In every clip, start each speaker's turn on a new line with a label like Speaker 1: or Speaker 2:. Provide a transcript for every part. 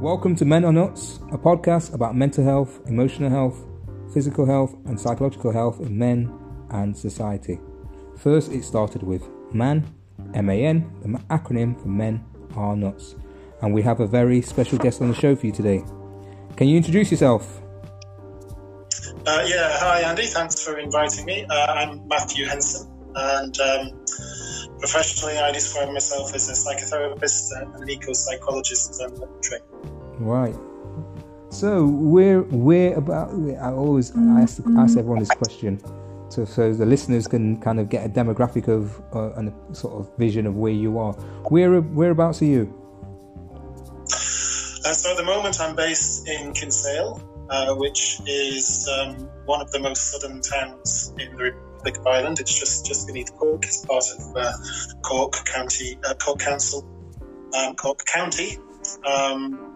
Speaker 1: Welcome to Men Are Nuts, a podcast about mental health, emotional health, physical health, and psychological health in men and society. First, it started with MAN, M A N, the acronym for Men Are Nuts. And we have a very special guest on the show for you today. Can you introduce yourself?
Speaker 2: Uh, yeah, hi Andy, thanks for inviting me. Uh, I'm Matthew Henson, and um, professionally, I describe myself as a psychotherapist and an eco psychologist and trainer.
Speaker 1: Right. So where where about? I always ask ask everyone this question, so so the listeners can kind of get a demographic of uh, and a sort of vision of where you are. Where whereabouts are you?
Speaker 2: Uh, so at the moment, I'm based in Kinsale, uh, which is um, one of the most southern towns in the Republic of Ireland. It's just just beneath Cork. It's part of uh, Cork County, uh, Cork Council, um, Cork County, um,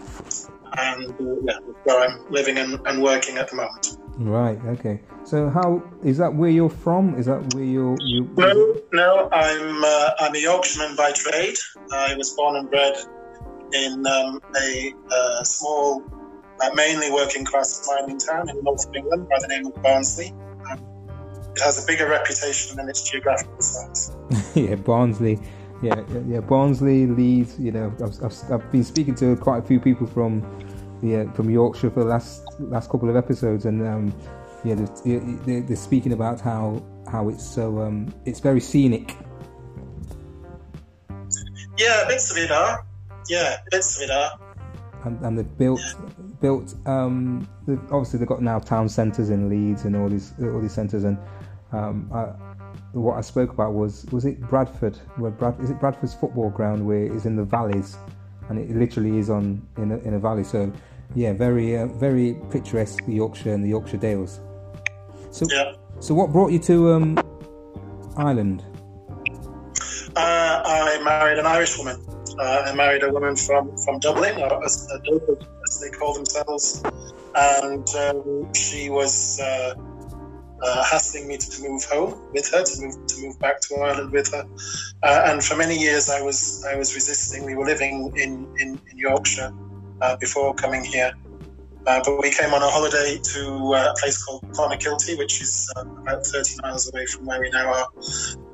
Speaker 2: and uh, yeah, where I'm living and, and, working at the moment.
Speaker 1: Right. Okay. So, how is that? Where you're from? Is that where you're? You,
Speaker 2: no, no. I'm uh, I'm a Yorkshireman by trade. I was born and bred in um, a uh, small, uh, mainly working class mining town in north of England by the name of Barnsley. Um, it has a bigger reputation than its geographical size.
Speaker 1: yeah, Barnsley. Yeah, yeah, Barnsley, Leeds. You know, I've, I've, I've, been speaking to quite a few people from, yeah, from Yorkshire for the last last couple of episodes, and um, yeah, they're, they're, speaking about how how it's so um, it's very scenic.
Speaker 2: Yeah, bits of it are. Yeah, bits of it are.
Speaker 1: And, and they've built yeah. built. Um, obviously, they've got now town centres in Leeds and all these all these centres, and um, I, what I spoke about was was it Bradford? Where Brad is it Bradford's football ground where it's in the valleys, and it literally is on in a, in a valley. So yeah, very uh, very picturesque Yorkshire and the Yorkshire Dales. So yeah. so what brought you to um, Ireland?
Speaker 2: Uh, I married an Irish woman. Uh, I married a woman from from Dublin, or as, as they call themselves, and um, she was uh, uh, hassling me to move home with her, to move to move back to Ireland with her. Uh, and for many years, I was I was resisting. We were living in in, in Yorkshire uh, before coming here, uh, but we came on a holiday to uh, a place called Clonakilty, which is uh, about 30 miles away from where we now are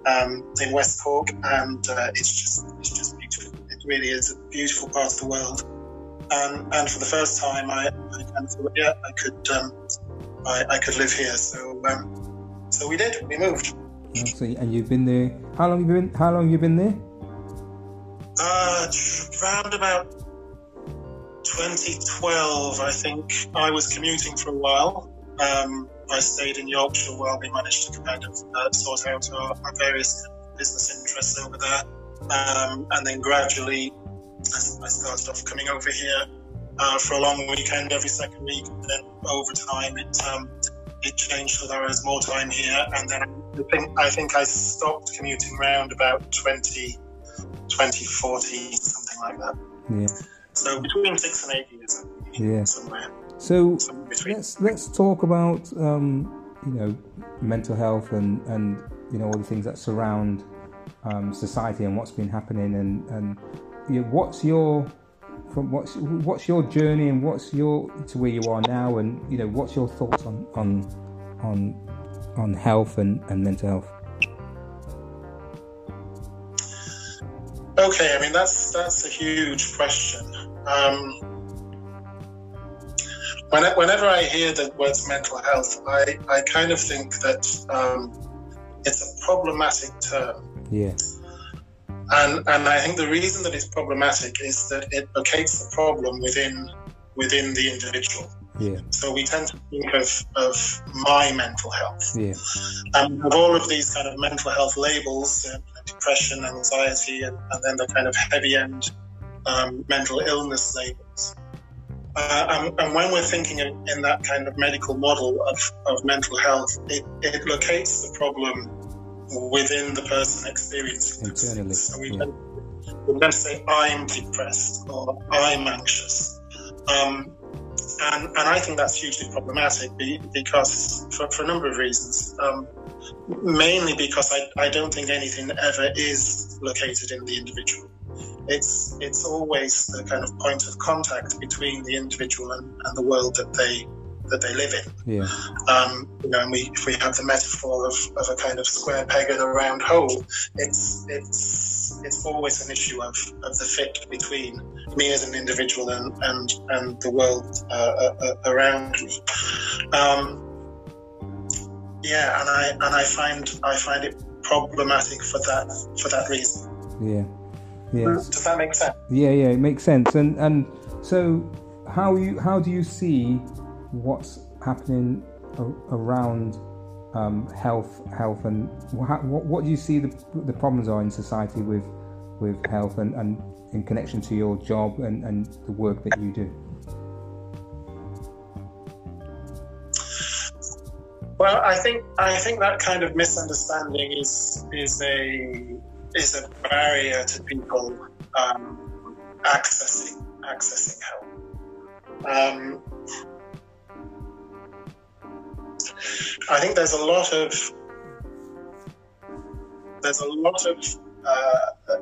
Speaker 2: um, in West Cork, and it's just it's just beautiful. It really is a beautiful part of the world. And, and for the first time, I, I yeah, I could um, I, I could live here. So um, so we did. We moved.
Speaker 1: So and you've been there. How long have you been? How long have you been there?
Speaker 2: Uh, around about 2012, I think. I was commuting for a while. Um, I stayed in Yorkshire while we managed to kind of uh, sort out our, our, various business interests over there. Um, and then gradually, I started off coming over here uh, for a long weekend every second week. And then over time, it um, it changed so there was more time here. And then I think I think I stopped commuting around about 20, 2040, something like that. Yeah. So between six and eight years. Yeah. Somewhere.
Speaker 1: So somewhere let's let's talk about um, you know mental health and and you know all the things that surround um, society and what's been happening and and you know, what's your from what's what's your journey and what's your to where you are now and you know what's your thoughts on on on on health and, and mental health
Speaker 2: okay i mean that's that's a huge question um, whenever I hear the words mental health, I, I kind of think that um, it's a problematic term.
Speaker 1: Yeah.
Speaker 2: And and I think the reason that it's problematic is that it locates the problem within within the individual.
Speaker 1: Yeah.
Speaker 2: So we tend to think of, of my mental health.
Speaker 1: Yeah.
Speaker 2: And of all of these kind of mental health labels, uh, depression, anxiety, and, and, then the kind of heavy end um, mental illness labels. Uh, and, and, when we're thinking in, in, that kind of medical model of, of mental health, it, it locates the problem within the person experiencing
Speaker 1: Internally.
Speaker 2: So we, yeah. tend, we tend to say, I'm depressed or I'm anxious. Um, and, and I think that's hugely problematic because for, for a number of reasons. Um, mainly because I, I don't think anything ever is located in the individual. it's it's always the kind of point of contact between the individual and, and the world that they that they live in.
Speaker 1: Yeah.
Speaker 2: Um, you know, and we, if we have the metaphor of, of a kind of square peg in a round hole, it's it's it's always an issue of, of the fit between me as an individual and and, and the world uh, uh, uh around me. Um, yeah, and I and I find I find it problematic for that for that reason.
Speaker 1: Yeah. Yeah.
Speaker 2: Does that make sense?
Speaker 1: Yeah, yeah, it makes sense. And and so how you how do you see what's happening around um, health, health, and what, what do you see the, the problems are in society with with health and, and in connection to your job and, and the work that you do?
Speaker 2: Well, I think I think that kind of misunderstanding is is a is a barrier to people um, accessing accessing help. Um, I think there's a lot of there's a lot of uh,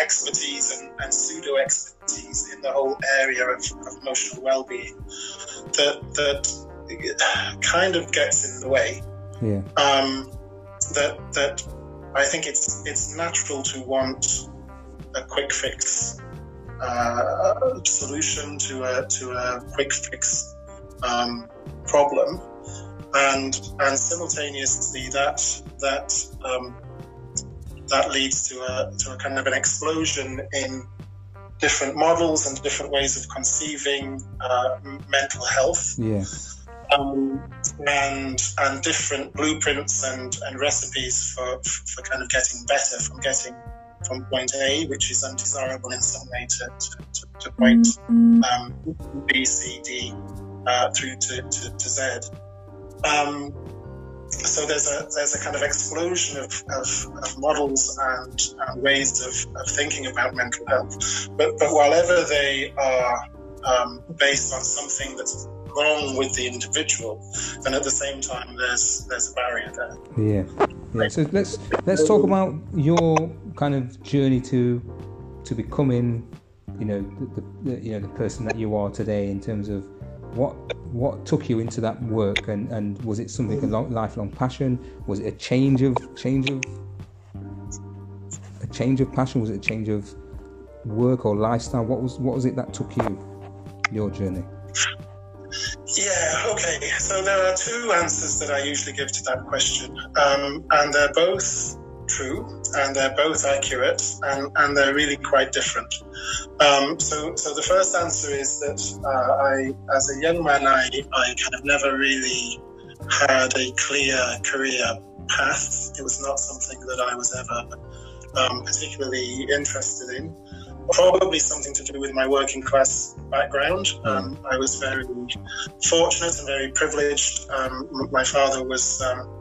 Speaker 2: expertise and, and, pseudo expertise in the whole area of, of emotional well-being that that kind of gets in the way.
Speaker 1: Yeah.
Speaker 2: Um, that that I think it's it's natural to want a quick fix uh, solution to a to a quick fix um, problem and and simultaneously that that um, that leads to a to a kind of an explosion in different models and different ways of conceiving uh, mental health.
Speaker 1: Yeah.
Speaker 2: Um, and and different blueprints and, and recipes for, for kind of getting better from getting from point A, which is undesirable in some way, to, to, to, to point um, B, C, D, uh, through to, to, to Z. Um, so there's a there's a kind of explosion of, of, of models and, and ways of, of, thinking about mental health. But but while they are um, based on something that's wrong with the individual, then at the same time there's there's a barrier there.
Speaker 1: Yeah, yeah. So let's let's talk about your kind of journey to to becoming, you know, the, the you know the person that you are today in terms of what what took you into that work and, and was it something a long, lifelong passion? Was it a change of change of a change of passion? Was it a change of work or lifestyle? What was what was it that took you your journey?
Speaker 2: Yeah okay. So there are two answers that i usually give to that question. Um, and they're both true and they're both accurate and, and they're really quite different. Um, so, so the first answer is that uh, I, as a young man, I, I kind of never really had a clear career path. It was not something that I was ever um, particularly interested in probably something to do with my working class background. Um, I was very fortunate and very privileged. Um, my father was um,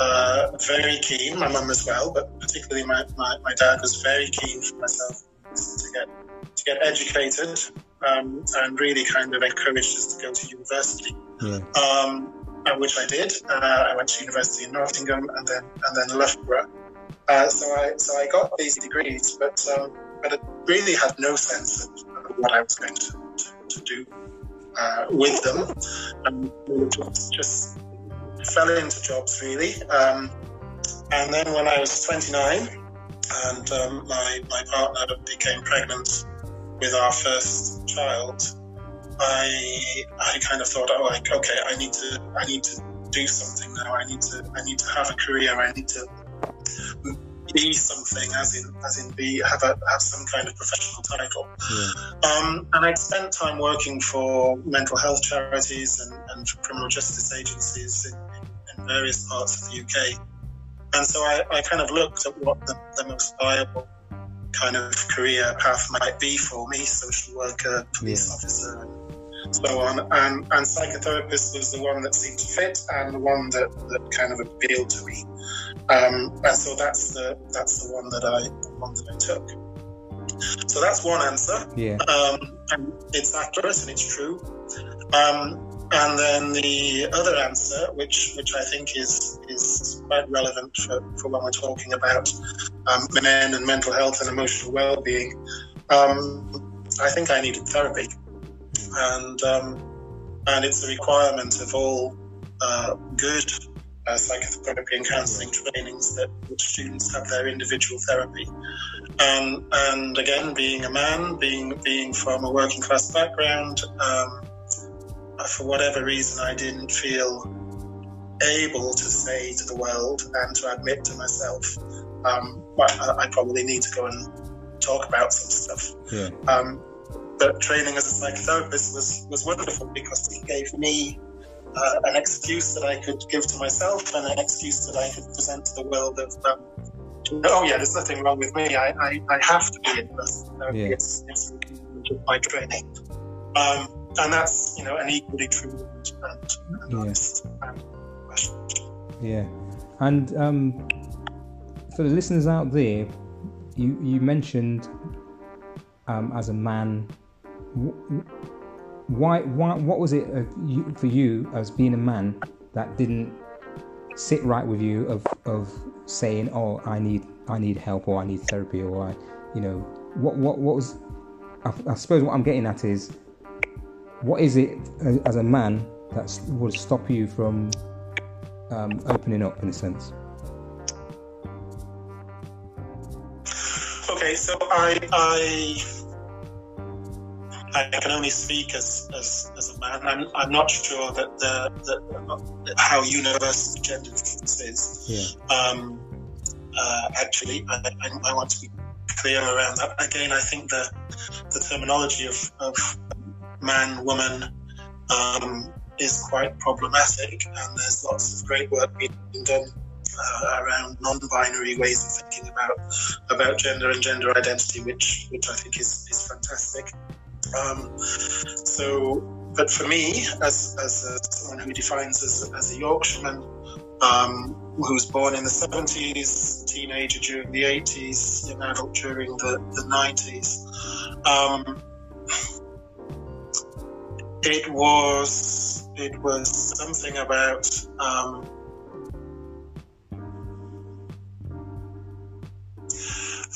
Speaker 2: uh, very keen, my mum as well, but particularly my, my, my, dad was very keen for myself to get to get educated um, and really kind of encouraged us to go to university.
Speaker 1: Yeah.
Speaker 2: Um, which I did. Uh, I went to university in Nottingham and then and then Loughborough. Uh, so I so I got these degrees, but um, but it really had no sense of what I was going to, to, to do uh, with them. Just, just fell into jobs really. Um, and then when I was 29 and um, my, my partner became pregnant with our first child, I I kind of thought, oh, like, okay, I need to I need to do something now. I need to I need to have a career. I need to be something, as in as in be have a have some kind of professional title.
Speaker 1: Yeah.
Speaker 2: Um, and I'd spent time working for mental health charities and, and criminal justice agencies in, various parts of the UK. And so I, I kind of looked at what the, the most viable kind of career path might be for me: social worker, police yeah. officer, so on. And, and psychotherapist was the one that seemed to fit and the one that, that kind of appealed to me. Um, and so that's the that's the one that I one that I took. So that's one answer.
Speaker 1: Yeah.
Speaker 2: Um, and it's accurate and it's true. Um, and then the other answer, which which I think is is quite relevant for, for when we're talking about um, men and mental health and emotional well-being, um, I think I needed therapy, and um, and it's a requirement of all uh, good uh, psychotherapy and counselling trainings that students have their individual therapy. Um, and again, being a man, being being from a working class background, um, for whatever reason, I didn't feel able to say to the world and to admit to myself, um, I, I, probably need to go and talk about some stuff.
Speaker 1: Yeah.
Speaker 2: Um, but training as a psychotherapist was, was wonderful because it gave me uh, an excuse that I could give to myself and an excuse that I could present to the world of, um, oh yeah, there's nothing wrong with me. I, I, I have to be in person. Yeah. It's, it's my training. Um, and that's, you know, an equally true and, and honest question.
Speaker 1: Yeah. And um, for the listeners out there, you, you mentioned um, as a man, why, why, what was it uh, you, for you as being a man that didn't sit right with you of, of saying, oh, I need, I need help or I need therapy or I, you know, what, what, what was, I, I suppose what I'm getting at is, what is it as a man that would stop you from um, opening up in a sense?
Speaker 2: Okay, so I, I I can only speak as, as, as a man. I'm, I'm not sure that the, the how universal gender difference is.
Speaker 1: Yeah.
Speaker 2: Um, uh, actually, I, I, I, want to be clear around that. Again, I think the the terminology of, of man, woman um, is quite problematic, and there's lots of great work being done uh, around non-binary ways of thinking about about gender and gender identity, which which I think is is fantastic. Um, so, but for me, as, as a, someone who defines as, as a Yorkshireman, um, who was born in the 70s, teenager during the 80s, young adult during the, the 90s, um, it was it was something about um,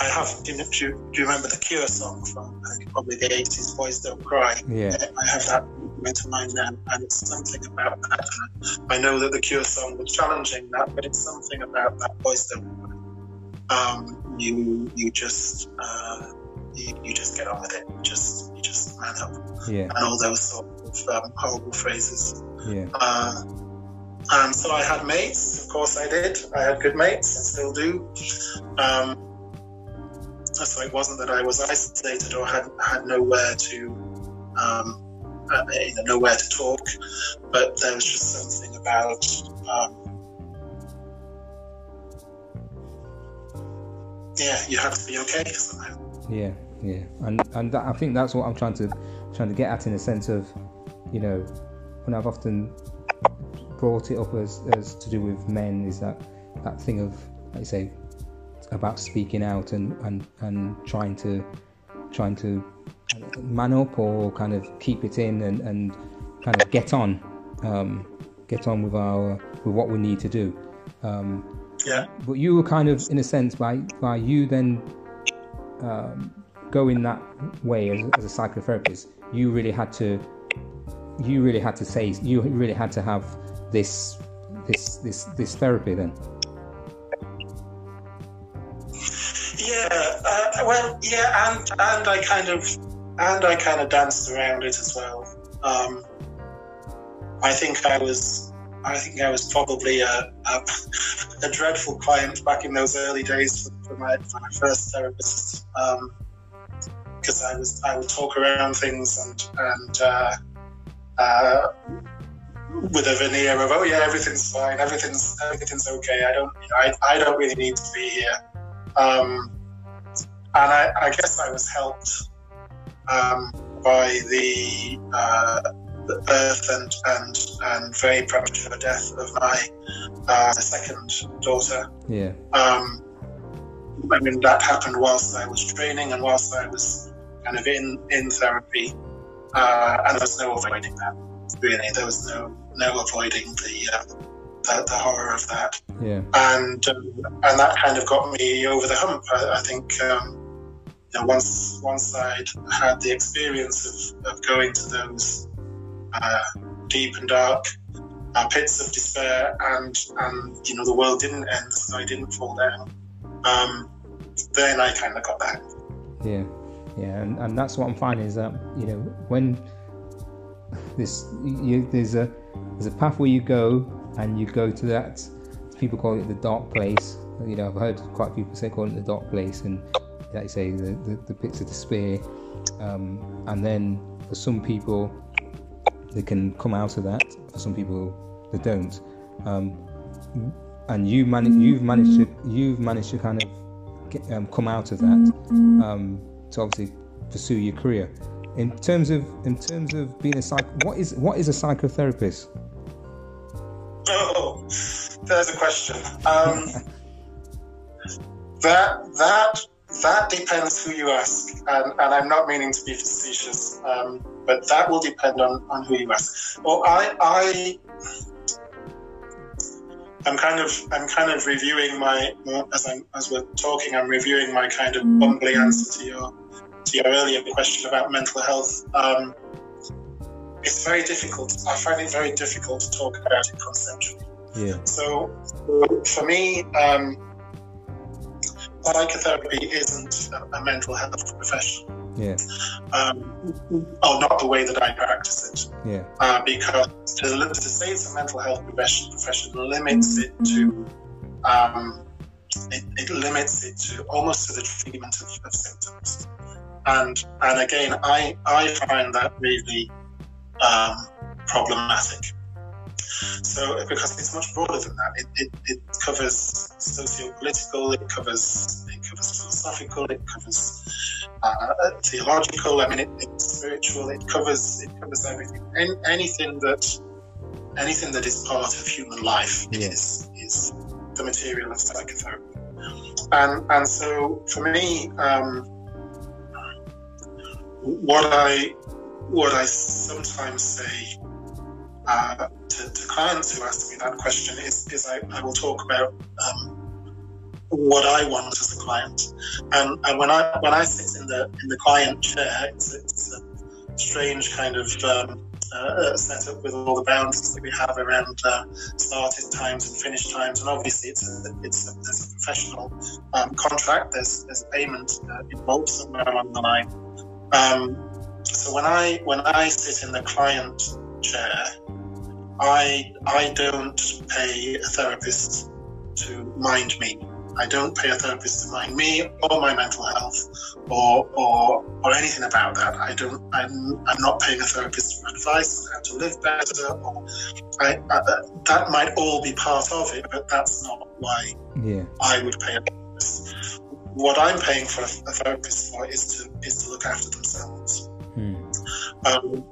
Speaker 2: I have. Do you, do you remember the Cure song from think probably the eighties? Boys Don't Cry.
Speaker 1: Yeah.
Speaker 2: I have that into mind now, and it's something about that. I know that the Cure song was challenging that, but it's something about that Boys Don't Cry. Um, you you just uh, you, you, just get on with it. You just you just man up.
Speaker 1: Yeah.
Speaker 2: And all those sort of um, horrible phrases.
Speaker 1: Yeah.
Speaker 2: Uh, and so I had mates, of course I did. I had good mates, I still do. Um, so it wasn't that I was isolated or had had nowhere to um, uh, nowhere to talk, but there was just something about um, yeah, you have to be okay somehow.
Speaker 1: Yeah, yeah, and and that, I think that's what I'm trying to trying to get at in a sense of you know when I've often brought it up as as to do with men is that that thing of like you say about speaking out and, and, and trying to trying to man up or kind of keep it in and, and kind of get on um, get on with our with what we need to do. Um,
Speaker 2: yeah.
Speaker 1: but you were kind of in a sense by by you then um, going that way as, as a psychotherapist you really had to you really had to say you really had to have this this this this therapy then
Speaker 2: Yeah, uh, well, yeah, and and I kind of and I kind of danced around it as well. Um, I think I was I think I was probably a, a, a dreadful client back in those early days for, my, for my first therapist because um, I was I would talk around things and and uh, uh, with a veneer of oh yeah everything's fine everything's everything's okay I don't you know, I, I don't really need to be here um, and I, I, guess I was helped um, by the, uh, the, birth and, and, and very premature death of my uh, second daughter.
Speaker 1: Yeah.
Speaker 2: Um, I mean, that happened whilst I was training and whilst I was kind of in, in therapy. Uh, and there was no avoiding that, really. There was no, no avoiding the, uh, the, the, horror of that.
Speaker 1: Yeah.
Speaker 2: And, um, and that kind of got me over the hump. I, I think um, you know, once once I'd had the experience of, of going to those uh, deep and dark uh, pits of despair, and and you know the world didn't end, the sky didn't fall down. Um, then I kind of got back.
Speaker 1: Yeah, yeah, and, and that's what I'm finding is that you know when this you, there's a there's a path where you go and you go to that people call it the dark place. You know, I've heard quite a few people say call it the dark place, and like you say, the, the, the pits of despair. Um, and then for some people, they can come out of that. For some people, they don't. Um, and you man- you've managed to you've managed to kind of get, um, come out of that um, to obviously pursue your career. In terms of in terms of being a psych, what is what is a psychotherapist?
Speaker 2: Oh, there's a question. Um, that that that depends who you ask, and, and I'm not meaning to be facetious, um, but that will depend on, on who you ask. Well, I I I'm kind of I'm kind of reviewing my as I'm as we're talking. I'm reviewing my kind of bumbling answer to your to your earlier question about mental health. Um, it's very difficult. I find it very difficult to talk about it conceptually.
Speaker 1: Yeah.
Speaker 2: So, for me, um, psychotherapy isn't a, mental health profession.
Speaker 1: Yeah.
Speaker 2: Um, oh, not the way that I practice it.
Speaker 1: Yeah.
Speaker 2: Uh, because to, to, say it's a mental health profession, profession limits it to, um, it, it, limits it to almost to the treatment of, of symptoms. And and again, I I find that really um, problematic. So, because it's much broader than that, it, it, it covers socio-political, it covers it covers philosophical, it covers uh, theological. I mean, it, it's spiritual. It covers it covers everything. And anything that anything that is part of human life yeah. is is the material of psychotherapy. And and so for me, um, what I what I sometimes say uh, clients who ask me that question is, is I, I will talk about um, what I want as a client. And, and, when I when I sit in the in the client chair, it's, it's a strange kind of um, uh, setup with all the boundaries that we have around uh, started times and finish times. And obviously, it's a, it's a, there's a professional um, contract. There's there's payment uh, involved somewhere along the line. Um, so when I when I sit in the client chair, I I don't pay a therapist to mind me. I don't pay a therapist to mind me or my mental health or or or anything about that. I don't. I'm I'm not paying a therapist for advice on how to live better. Or I, I, that might all be part of it, but that's not why
Speaker 1: yeah.
Speaker 2: I would pay a therapist. What I'm paying for a therapist for is to is to look after themselves.
Speaker 1: Hmm.
Speaker 2: Um,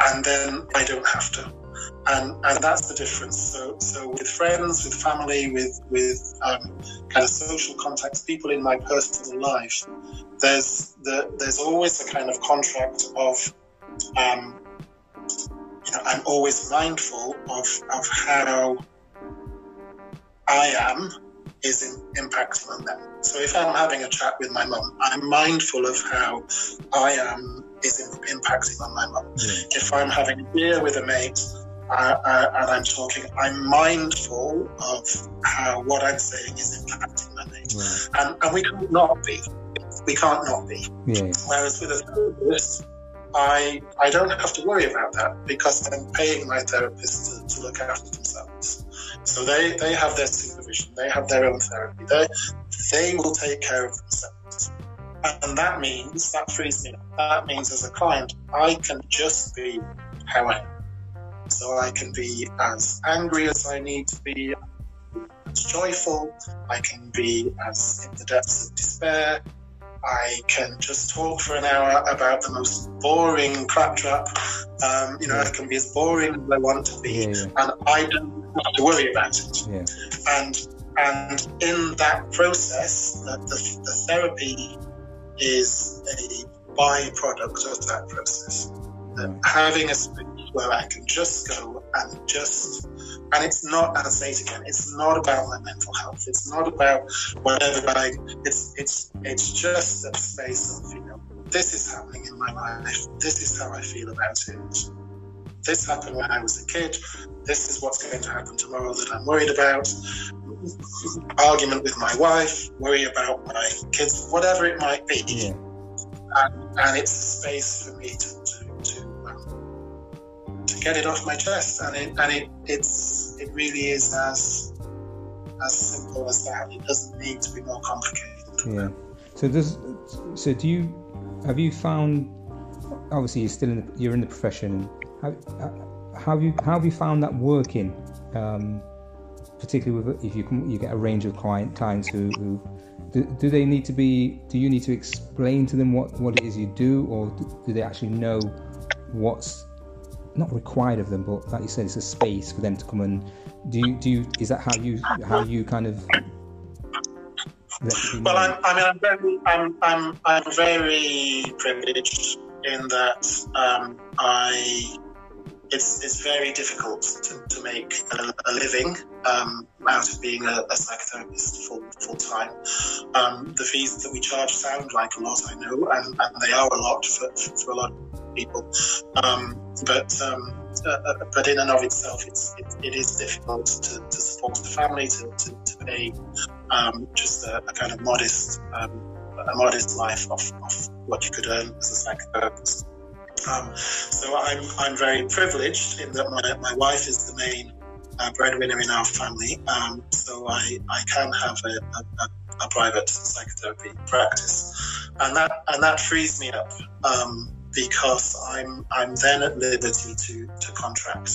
Speaker 2: and then I don't have to. And, and that's the difference. So, so with friends, with family, with with um, kind of social contacts, people in my personal life, there's the, there's always a kind of contract of, um, you know, I'm always mindful of of how I am is in, impacting on them. So if I'm having a chat with my mum, I'm mindful of how I am is in, impacting on my mum.
Speaker 1: Yeah.
Speaker 2: If I'm having a beer with a mate uh, uh, and I'm talking, I'm mindful of how what I'm saying is impacting my mate.
Speaker 1: Right.
Speaker 2: And, and we can't not be. We can't not be.
Speaker 1: Yeah.
Speaker 2: Whereas with a therapist, I I don't have to worry about that because I'm paying my therapist to, to look after themselves. So they, they have their supervision, they have their own therapy, they, they will take care of themselves. And that means, that frees me up. That means as a client, I can just be how I am. So I can be as angry as I need to be, as joyful, I can be as in the depths of despair, I can just talk for an hour about the most boring claptrap. Um, you know, I can be as boring as I want to be,
Speaker 1: Yeah, yeah.
Speaker 2: and I don't have to worry about it.
Speaker 1: Yeah.
Speaker 2: And and in that process, the, the, the therapy is a byproduct of that process. That Having a where I can just go and just, and it's not, as I say it again, it's not about my mental health. It's not about whatever I, it's, it's, it's just a space of, you know, this is happening in my life. This is how I feel about it. This happened when I was a kid. This is what's going to happen tomorrow that I'm worried about. Argument with my wife, worry about my kids, whatever it might be. Yeah. And, and, it's a space for me to, to get it off my chest. And it, and it, it's, it really is as, as simple as that. It doesn't need to be more complicated.
Speaker 1: Yeah. So does so do you have you found obviously you're still in the, you're in the profession how, have you how have you found that working um, particularly with if you can you get a range of client clients who, who do, do, they need to be do you need to explain to them what what it is you do or do, do they actually know what's not required of them but like you said it's a space for them to come and do you do you is that how you how you kind of
Speaker 2: well, I'm, I mean, I'm very, I'm, I'm, I'm very privileged in that um, I. It's, it's very difficult to, to make a, a living um, out of being a, a psychotherapist full full time. Um, the fees that we charge sound like a lot, I know, and, and they are a lot for, for a lot of people. Um, but um, uh, uh, but in and of itself, it's it, it is difficult to, to support the family to, to, to pay um, just a, a, kind of modest um, a modest life of, what you could earn as a psychotherapist. Um, so I'm I'm very privileged in that my, my wife is the main uh, breadwinner in our family. Um, so I, I can have a, a, a, private psychotherapy practice, and that and that frees me up um, because I'm I'm then at liberty to to contract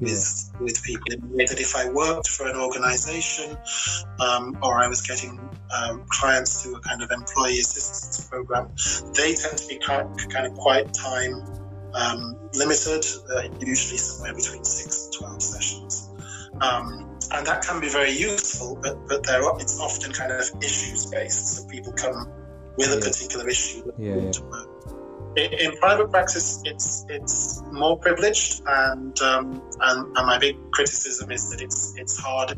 Speaker 2: with with people in a way that if I worked for an organization um, or I was getting um, clients through a kind of employee assistance program, they tend to be kind, kind of quite time um, limited, uh, usually somewhere between six and 12 sessions. Um, and that can be very useful, but, but there are, it's often kind of issues based. So people come with a particular issue
Speaker 1: yeah, yeah
Speaker 2: in private practice, it's it's more privileged, and um, and, and my big criticism is that it's it's hard,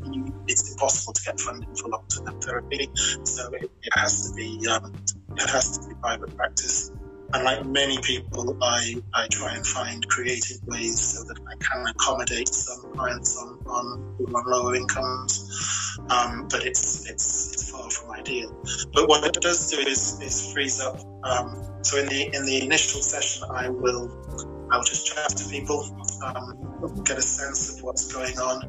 Speaker 2: it's impossible to get funding for long term therapy. So it, it has to be um, it has to be private practice. And like many people, I, I try and find creative ways so that I can accommodate some clients on, on, on lower incomes. Um, but it's, it's, it's far from ideal. But what it does do is, is freeze up. Um, so in the, in the initial session, I will, I'll just chat to people, um, get a sense of what's going on,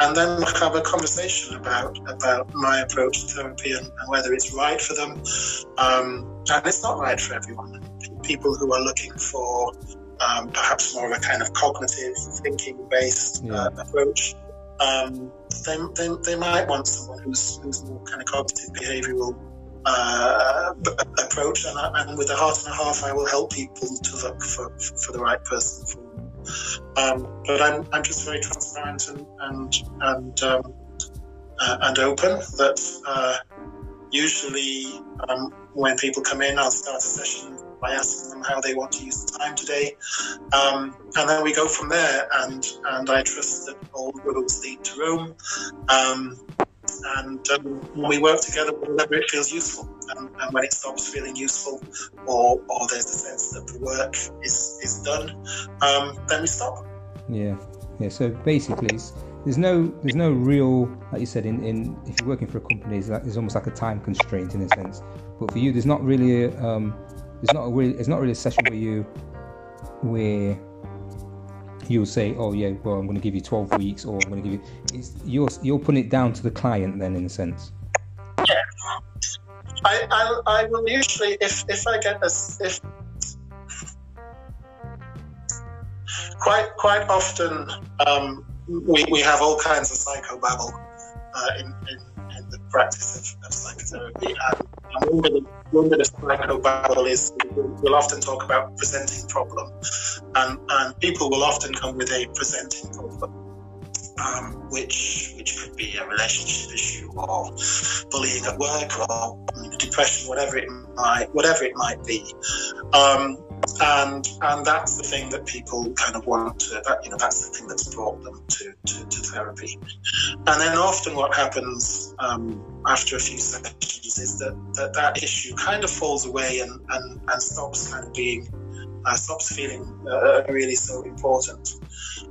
Speaker 2: and then have a conversation about about my approach to therapy and, and whether it's right for them. Um, and it's not right for everyone people who are looking for um, perhaps more of a kind of cognitive thinking based yeah. uh, approach. Um, they, they, they, might want someone who's, who's more kind of cognitive behavioral uh, approach, and, and, with a heart and a half, I will help people to look for, for the right person for them. Um, but I'm, I'm just very transparent and and and, um, uh, and open that uh, usually um, when people come in, I'll start a session by asking them how they want to use the time today. Um, and then we go from there. And, and I trust that all roads lead to Rome. Um, and um, we work together whenever it feels useful. And, when it stops feeling useful, or, or there's a sense that the work is, is done, um, then we stop.
Speaker 1: Yeah, yeah. So basically, there's no there's no real like you said in, in if you're working for a company, it's, like, it's almost like a time constraint in a sense. But for you, there's not really a, um, it's not a really it's not really a session where you where you'll say, "Oh yeah, well I'm going to give you 12 weeks," or "I'm going to give you." It's, you're you're putting it down to the client then, in a sense.
Speaker 2: Yeah, I I, I will usually if if I get a if quite quite often um, we we have all kinds of psychobabble uh, in, in in the practice of, of psychotherapy and of, one bit of psychobabble is we'll often talk about presenting problem, and, and people will often come with a presenting problem. Um, which which could be a relationship issue or bullying at work or depression, whatever it might whatever it might be. Um, and and that's the thing that people kind of want to that you know that's the thing that's brought them to, to, to therapy. And then often what happens um, after a few sessions is that, that that issue kind of falls away and and, and stops kind of being uh, stops feeling uh, really so important.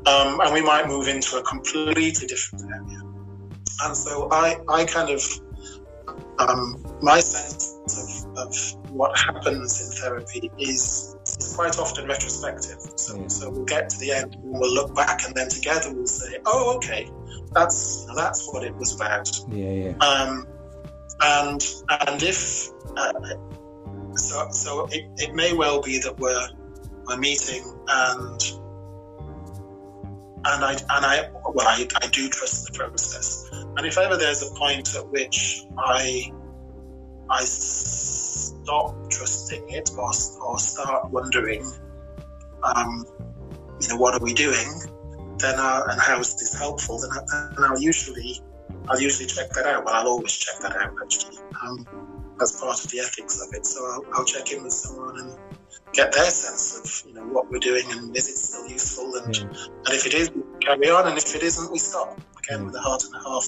Speaker 2: Um, and we might move into a completely different area. And so I I kind of um, my sense of, of, what happens in therapy is, is quite often retrospective. So, yeah. so we'll get to the end and we'll look back and then together we'll say, oh, okay, that's, that's what it was about.
Speaker 1: Yeah, yeah.
Speaker 2: Um, and, and if, uh, so, so it, it may well be that we're, we're meeting and and I and I well I, I do trust the process. And if ever there's a point at which I I stop trusting it or, or start wondering, um, you know, what are we doing? Then uh, and how is this helpful? Then, I, then I'll usually I'll usually check that out. Well, I'll always check that out actually. Um, as part of the ethics of it. So I'll, I'll check in with someone and get their sense of you know what we're doing and is it still useful and yeah. and if it is we carry on and if it isn't we stop again yeah. with a heart and a half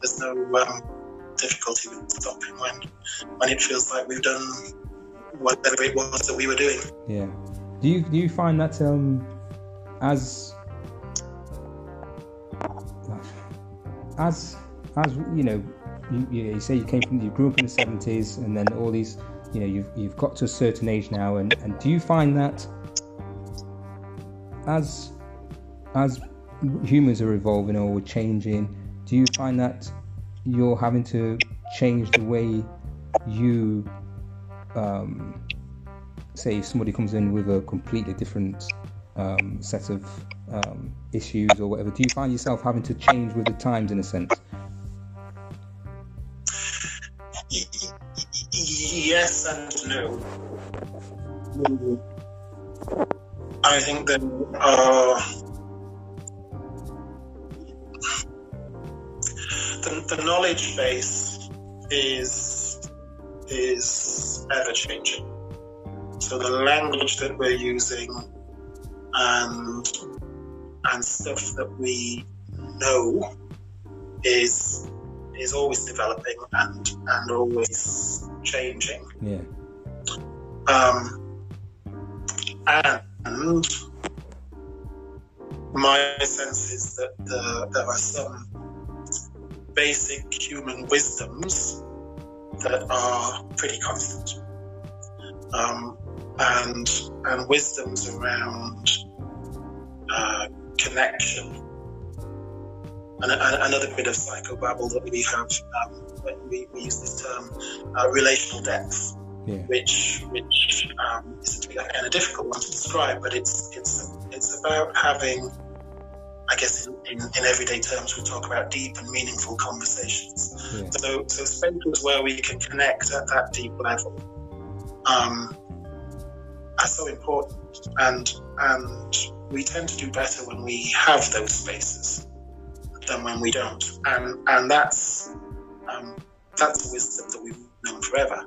Speaker 2: there's no um, difficulty with stopping when when it feels like we've done whatever it was that we were doing.
Speaker 1: Yeah. Do you do you find that um as as as you know you, you, say you came from you grew up in the 70s and then all these you know you've you've got to a certain age now, and and do you find that as as humans are evolving or we're changing, do you find that you're having to change the way you um, say if somebody comes in with a completely different um, set of um, issues or whatever, do you find yourself having to change with the times in a sense?
Speaker 2: yes and no. I think that uh, the, knowledge base is is ever changing. So the language that we're using and and stuff that we know is is always developing and and always changing.
Speaker 1: Yeah.
Speaker 2: Um, and my sense is that the, there are some basic human wisdoms that are pretty constant. Um, and and wisdoms around uh, connection and, another bit of psychobabble that we have, um, we, we, use this term, uh, relational depth, yeah. which which um, is a, a difficult one to describe, but it's it's it's about having, I guess, in, in, in everyday terms, we talk about deep and meaningful conversations. Yeah. So so spaces where we can connect at that deep level um, are so important, and and we tend to do better when we have those spaces than when we don't. And and that's um, that's the wisdom that we've known forever.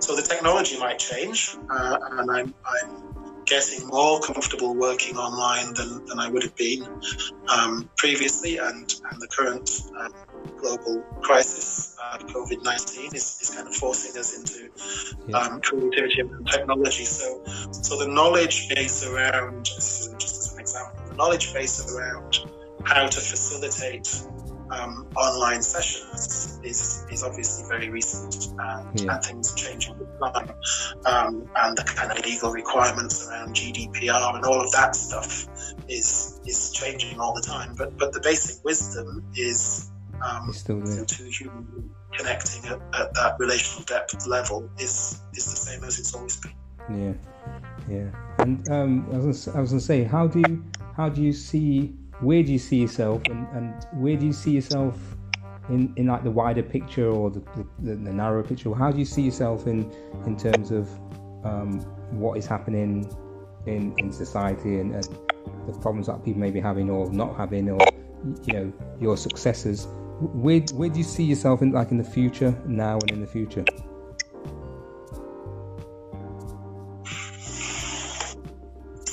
Speaker 2: So the technology might change, uh, and I'm, I'm getting more comfortable working online than, than I would have been um, previously, and, and the current um, global crisis, uh, COVID 19, is, is kind of forcing us into um, creativity and technology. So, so the knowledge base around, just as an example, the knowledge base around how to facilitate um, online sessions is, is obviously very recent and, yeah. and things are changing with time. Um, and the kind of legal requirements around GDPR and all of that stuff is is changing all the time. But but the basic wisdom is um,
Speaker 1: still there.
Speaker 2: two humans connecting at, at, that relational depth level is is the same as it's always been.
Speaker 1: Yeah, yeah. And um, I was I was gonna say, how do you how do you see where do you see yourself and, and where do you see yourself in, in like the wider picture or the, the, the narrower picture? How do you see yourself in in terms of um, what is happening in, in society and, and the problems that people may be having or not having or you know your successes where, where do you see yourself in like in the future now and in the future?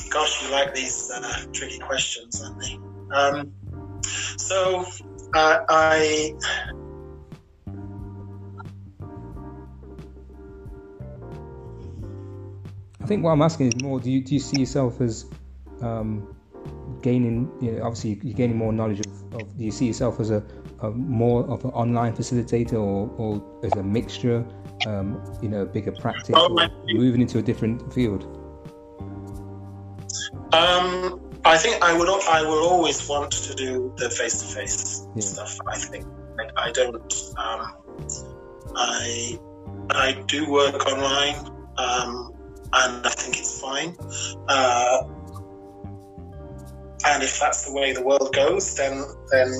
Speaker 2: Gosh, you like these uh, tricky questions, aren't they? Um, so uh, I.
Speaker 1: I think what I'm asking is more: Do you do you see yourself as um, gaining? You know, obviously, you're gaining more knowledge of, of. Do you see yourself as a, a more of an online facilitator, or, or as a mixture? Um, you know, bigger practice, or moving into a different field.
Speaker 2: Um, I think I would. I will always want to do the face-to-face stuff. I think I, I don't. Um, I I do work online, um, and I think it's fine. Uh, and if that's the way the world goes, then then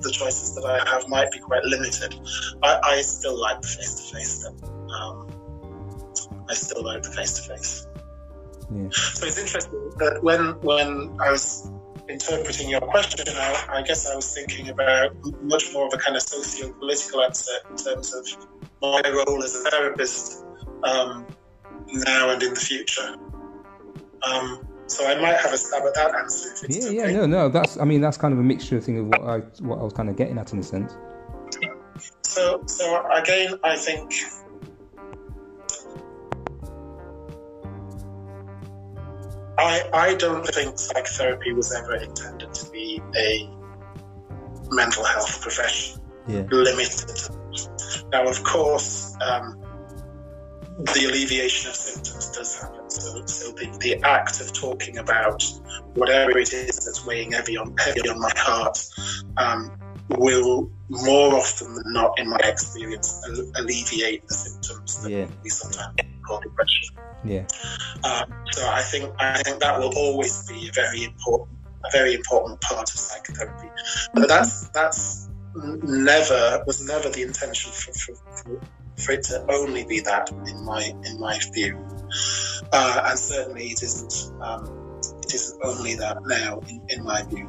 Speaker 2: the choices that I have might be quite limited. I, I still like the face-to-face stuff. Um, I still like the face-to-face.
Speaker 1: Yeah.
Speaker 2: So it's interesting that when when I was interpreting your question, I, I guess I was thinking about much more of a kind of socio-political answer in terms of my role as a therapist um, now and in the future. Um, so I might have a stab at that answer. If it's
Speaker 1: Yeah,
Speaker 2: okay.
Speaker 1: yeah, no, no. That's. I mean, that's kind of a mixture thing of what I what I was kind of getting at in a sense.
Speaker 2: So, so again, I think I I don't think psychotherapy was ever intended to be a mental health profession
Speaker 1: Yeah.
Speaker 2: limited. Now, of course, um, the alleviation of symptoms does happen. So, so the, the act of talking about whatever it is that's weighing heavy on heavy on my heart um, will more often than not, in my experience, alleviate the symptoms that
Speaker 1: Yeah.
Speaker 2: we sometimes call depression.
Speaker 1: Yeah.
Speaker 2: Um, so I think I think that will always be a very important a very important part of psychotherapy. But that's that's never was never the intention for, for, for, for it to only be that in my in my view, uh, and certainly it isn't um, it isn't only that now in, in my view.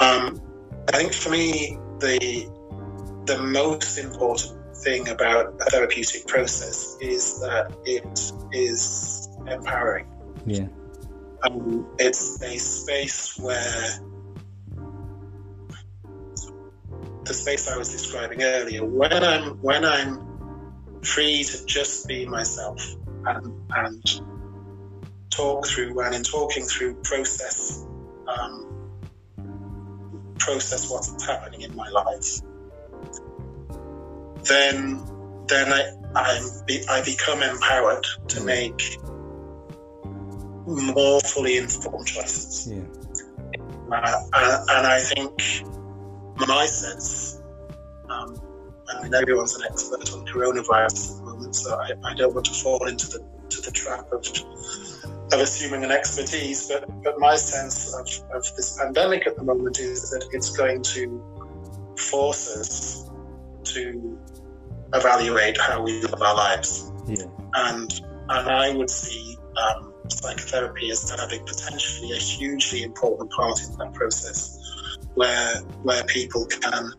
Speaker 2: Um, I think for me the the most important thing about a therapeutic process is that it is empowering.
Speaker 1: Yeah.
Speaker 2: Um, it's a space where the space I was describing earlier, when I'm when I'm free to just be myself and and talk through and in talking through process um, process what's happening in my life, then then I I'm be, I become empowered to make more fully informed choices.
Speaker 1: Yeah.
Speaker 2: Uh, and, and I think my sense, um, I mean, everyone's an expert on coronavirus at the moment, so I, I don't want to fall into the to the trap of of assuming an expertise. But but my sense of, of this pandemic at the moment is that it's going to force us to evaluate how we live our lives
Speaker 1: Yeah.
Speaker 2: and and I would see um, psychotherapy as having potentially a hugely important part in that process, where where people can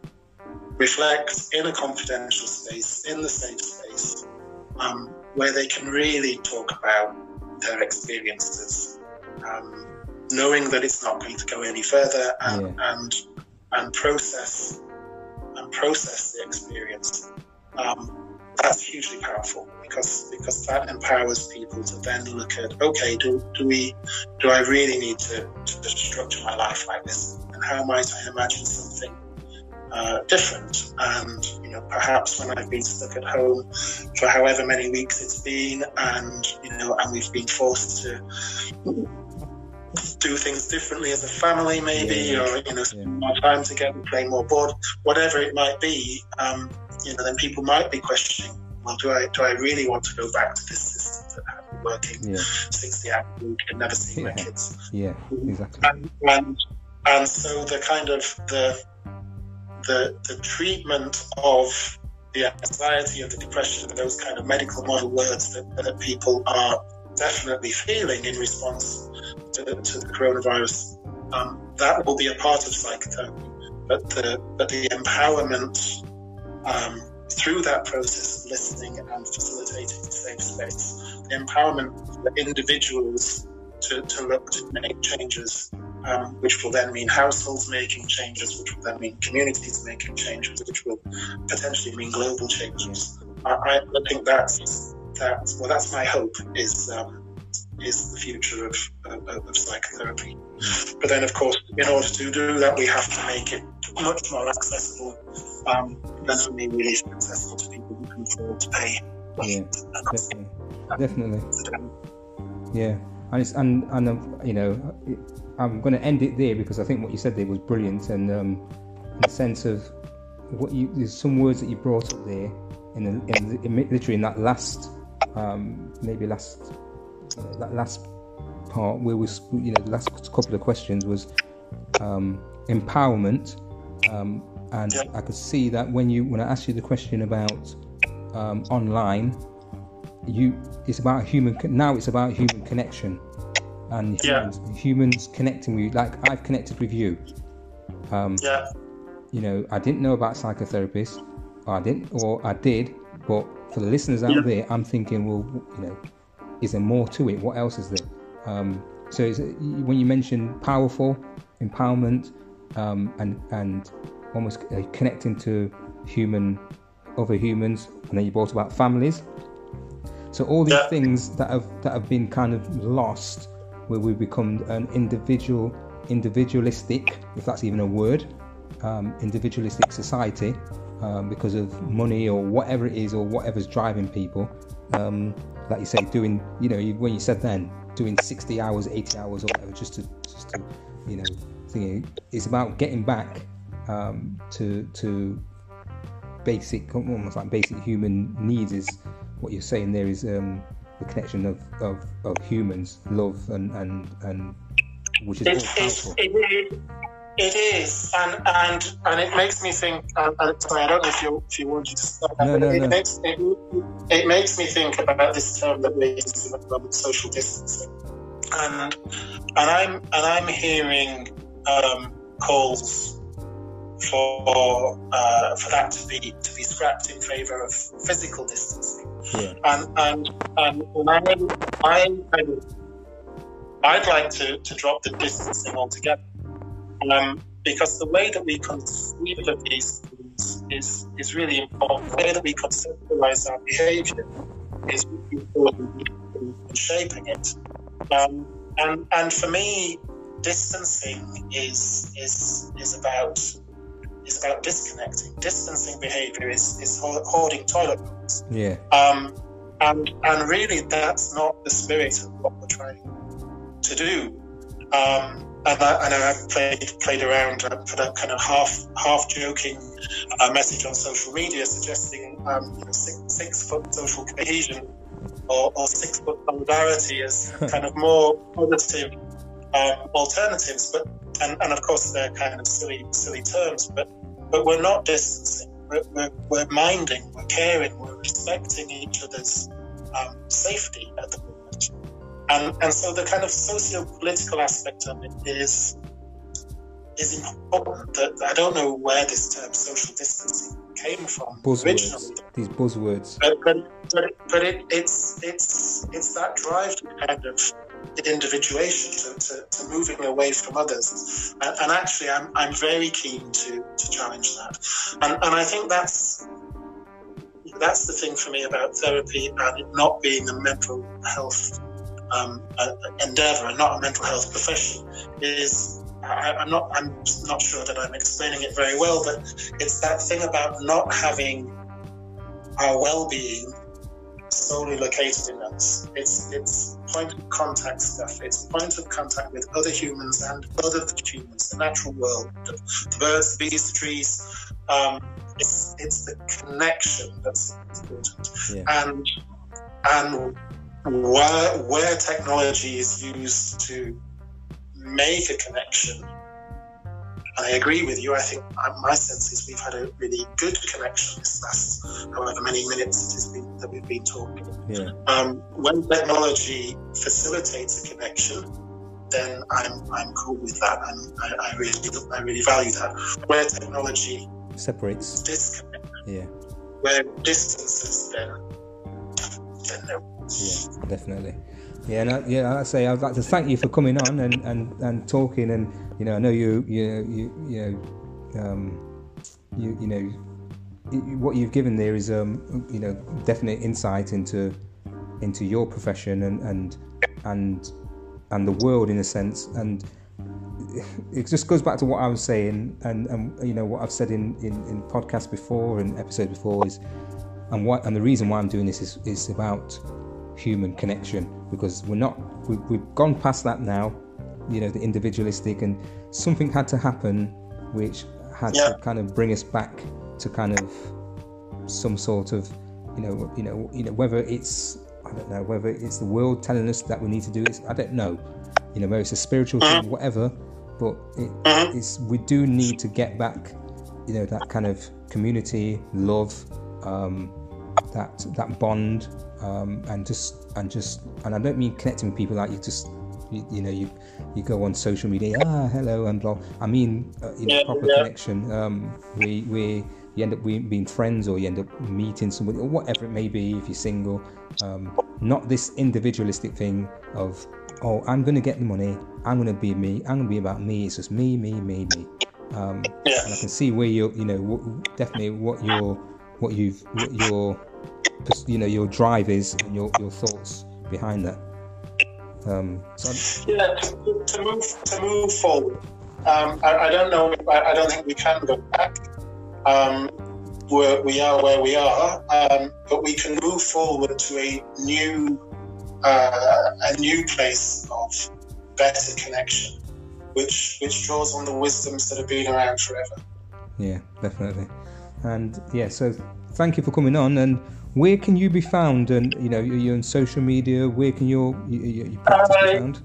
Speaker 2: reflect in a confidential space, in the safe space, um, where they can really talk about their experiences, um, knowing that it's not going to go any further, and and and process and process the experience. Um, that's hugely powerful because because that empowers people to then look at okay do, do we do I really need to, to structure my life like this and how might I imagine something uh, different and you know perhaps when I've been stuck at home for however many weeks it's been and you know and we've been forced to do things differently as a family maybe
Speaker 1: Yeah.
Speaker 2: or you know spend more time together play more board whatever it might be um, you know, then people might be questioning, well, do I do I really want to go back to this system that had been working
Speaker 1: Yeah.
Speaker 2: 60 hours a week and never seen my
Speaker 1: Yeah.
Speaker 2: kids?
Speaker 1: Yeah. Exactly.
Speaker 2: And, and and so the kind of the the the treatment of the anxiety and the depression and those kind of medical model words that, that people are definitely feeling in response to, to the coronavirus, um, that will be a part of psychotherapy. But the but the empowerment um, through that process of listening and facilitating a safe space, the empowerment for individuals to, to look to make changes, um, which will then mean households making changes, which will then mean communities making changes, which will potentially mean global changes. I, I think that's that. Well, that's my hope. Is um, is the future of, of, of, psychotherapy. But then, of course, in order to do that, we have to make it much more accessible um, than only really accessible to people who can afford to pay.
Speaker 1: Yeah, definitely. definitely. Yeah, and it's, and and um, you know, I'm going to end it there because I think what you said there was brilliant, and um, in the sense of what you there's some words that you brought up there in, the, in, the, in literally in that last um, maybe last uh, that last part where was you know the last couple of questions was um, empowerment um, and yeah. I could see that when you when I asked you the question about um, online you it's about human now it's about human connection and humans, yeah. humans connecting with you like I've connected with you
Speaker 2: um, yeah
Speaker 1: you know I didn't know about psychotherapists I didn't or I did but for the listeners out yeah. there I'm thinking well you know is there more to it? What else is there? Um, so when you mention powerful, empowerment, um, and and almost uh, connecting to human, other humans, and then you brought about families. So all these yeah. things that have that have been kind of lost, where we become an individual, individualistic, if that's even a word, um, individualistic society, um, because of money or whatever it is or whatever's driving people. Um, like you say, doing, you know, when you said then, doing 60 hours, 80 hours, or whatever, just to, just to, you know, thinking it's about getting back um, to to basic, almost like basic human needs. Is what you're saying there is um, the connection of, of, of humans, love, and and and which is
Speaker 2: it,
Speaker 1: powerful.
Speaker 2: It, it is, and and and it makes me think. Uh, sorry, I don't know if you if you wanted to start.
Speaker 1: No, no,
Speaker 2: it,
Speaker 1: no.
Speaker 2: Makes, it, it, makes me think about this term that we use using at the moment, social distancing, and and I'm and I'm hearing um, calls for uh, for that to be to be scrapped in favour of physical distancing.
Speaker 1: Yeah.
Speaker 2: And and and, and I I kind of I'd like to, to drop the distancing altogether um, because the way that we conceive of these things is, is really important. The way that we conceptualize our behavior is really important in shaping it. Um, and, and for me, distancing is, is, is about is about disconnecting. Distancing behavior is, is hoarding toilet rolls.
Speaker 1: Yeah.
Speaker 2: Um, and and really, that's not the spirit of what we're trying to do. Um, and I, and I played played around for that kind of half half joking uh, message on social media suggesting um, you know, six, six, foot social cohesion or, or six foot solidarity as kind of more positive um, alternatives. But and, and of course they're kind of silly silly terms, but but we're not distancing. We're, we're, we're minding, we're caring, we're respecting each other's um, safety at the and, and so the kind of socio-political aspect of it is is important. That I don't know where this term social distancing came from
Speaker 1: buzzwords.
Speaker 2: originally.
Speaker 1: These buzzwords.
Speaker 2: But, but, but, but it, it's it's it's that drive to kind of individuation to, to, to moving away from others. And, and, actually, I'm, I'm very keen to, to challenge that. And, and I think that's that's the thing for me about therapy and it not being a mental health um, endeavor and not a mental health profession is I, am not I'm not sure that I'm explaining it very well, but it's that thing about not having our well-being solely located in us. It's it's point of contact stuff. It's point of contact with other humans and other humans, the natural world, the, birds, the bees, the trees. Um, it's it's the connection that's important, yeah. and and where, where technology is used to make a connection. And I agree with you. I think my sense is we've had a really good connection this last however many minutes it has been that we've been talking.
Speaker 1: Yeah.
Speaker 2: Um, when technology facilitates a connection, then I'm I'm cool with that, and I, I really I really value that. Where technology
Speaker 1: separates,
Speaker 2: disconnect,
Speaker 1: yeah,
Speaker 2: where distances, then then.
Speaker 1: Yeah, definitely. Yeah, and I, yeah, I say I'd like to thank you for coming on and, and, and talking, and you know, I know you you you you know, um, you you know, what you've given there is um, you know, definite insight into into your profession and and and and the world in a sense, and it just goes back to what I was saying, and, and you know what I've said in, in, in podcasts before and episodes before is, and what and the reason why I'm doing this is is about human connection because we're not we, we've gone past that now you know the individualistic and something had to happen which had yeah. to kind of bring us back to kind of some sort of you know you know you know whether it's I don't know whether it's the world telling us that we need to do this I don't know you know whether it's a spiritual thing uh-huh. whatever but it, uh-huh. it's we do need to get back you know that kind of community love um, that that bond um, and just and just and I don't mean connecting with people like you just you, you know you you go on social media ah hello and blah. I mean uh, you know proper yeah. connection. Um, we we you end up being friends or you end up meeting somebody or whatever it may be if you're single. Um, not this individualistic thing of oh I'm going to get the money. I'm going to be me. I'm going to be about me. It's just me me me me. Um, yeah. and I can see where you're you know what, definitely what your what you've what your you know your drive is and your, your thoughts behind that. Um,
Speaker 2: so yeah, to, to, move to move forward. Um, I, I, don't know. I, I, don't think we can go back. Um, we're, we are where we are, um, but we can move forward to a new uh, a new place of better connection, which which draws on the wisdoms that have been around forever.
Speaker 1: Yeah, definitely. And yeah, so thank you for coming on. And where can you be found? And you know, you're on social media. Where can your your, your practice uh, be found?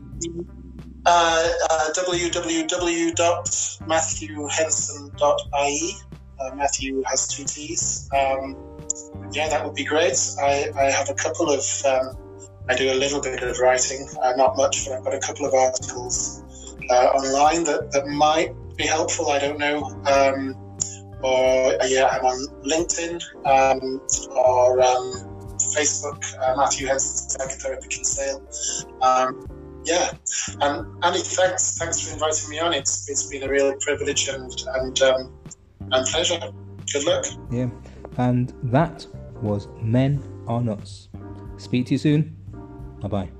Speaker 2: Uh, uh, www.matthewhenson.ie. Uh, Matthew has two T's. Um, yeah, that would be great. I, I have a couple of. Um, I do a little bit of writing, uh, not much, but I've got a couple of articles uh, online that, that might be helpful. I don't know. Um, or yeah, I'm on LinkedIn um, or um, Facebook, uh, Matthew Henson Psychotherapy Kinsale. Um, yeah, and Annie, thanks, thanks for inviting me on. It's it's been a real privilege and and um, and pleasure. Good luck.
Speaker 1: Yeah, and that was Men Are Nuts. Speak to you soon. Bye bye.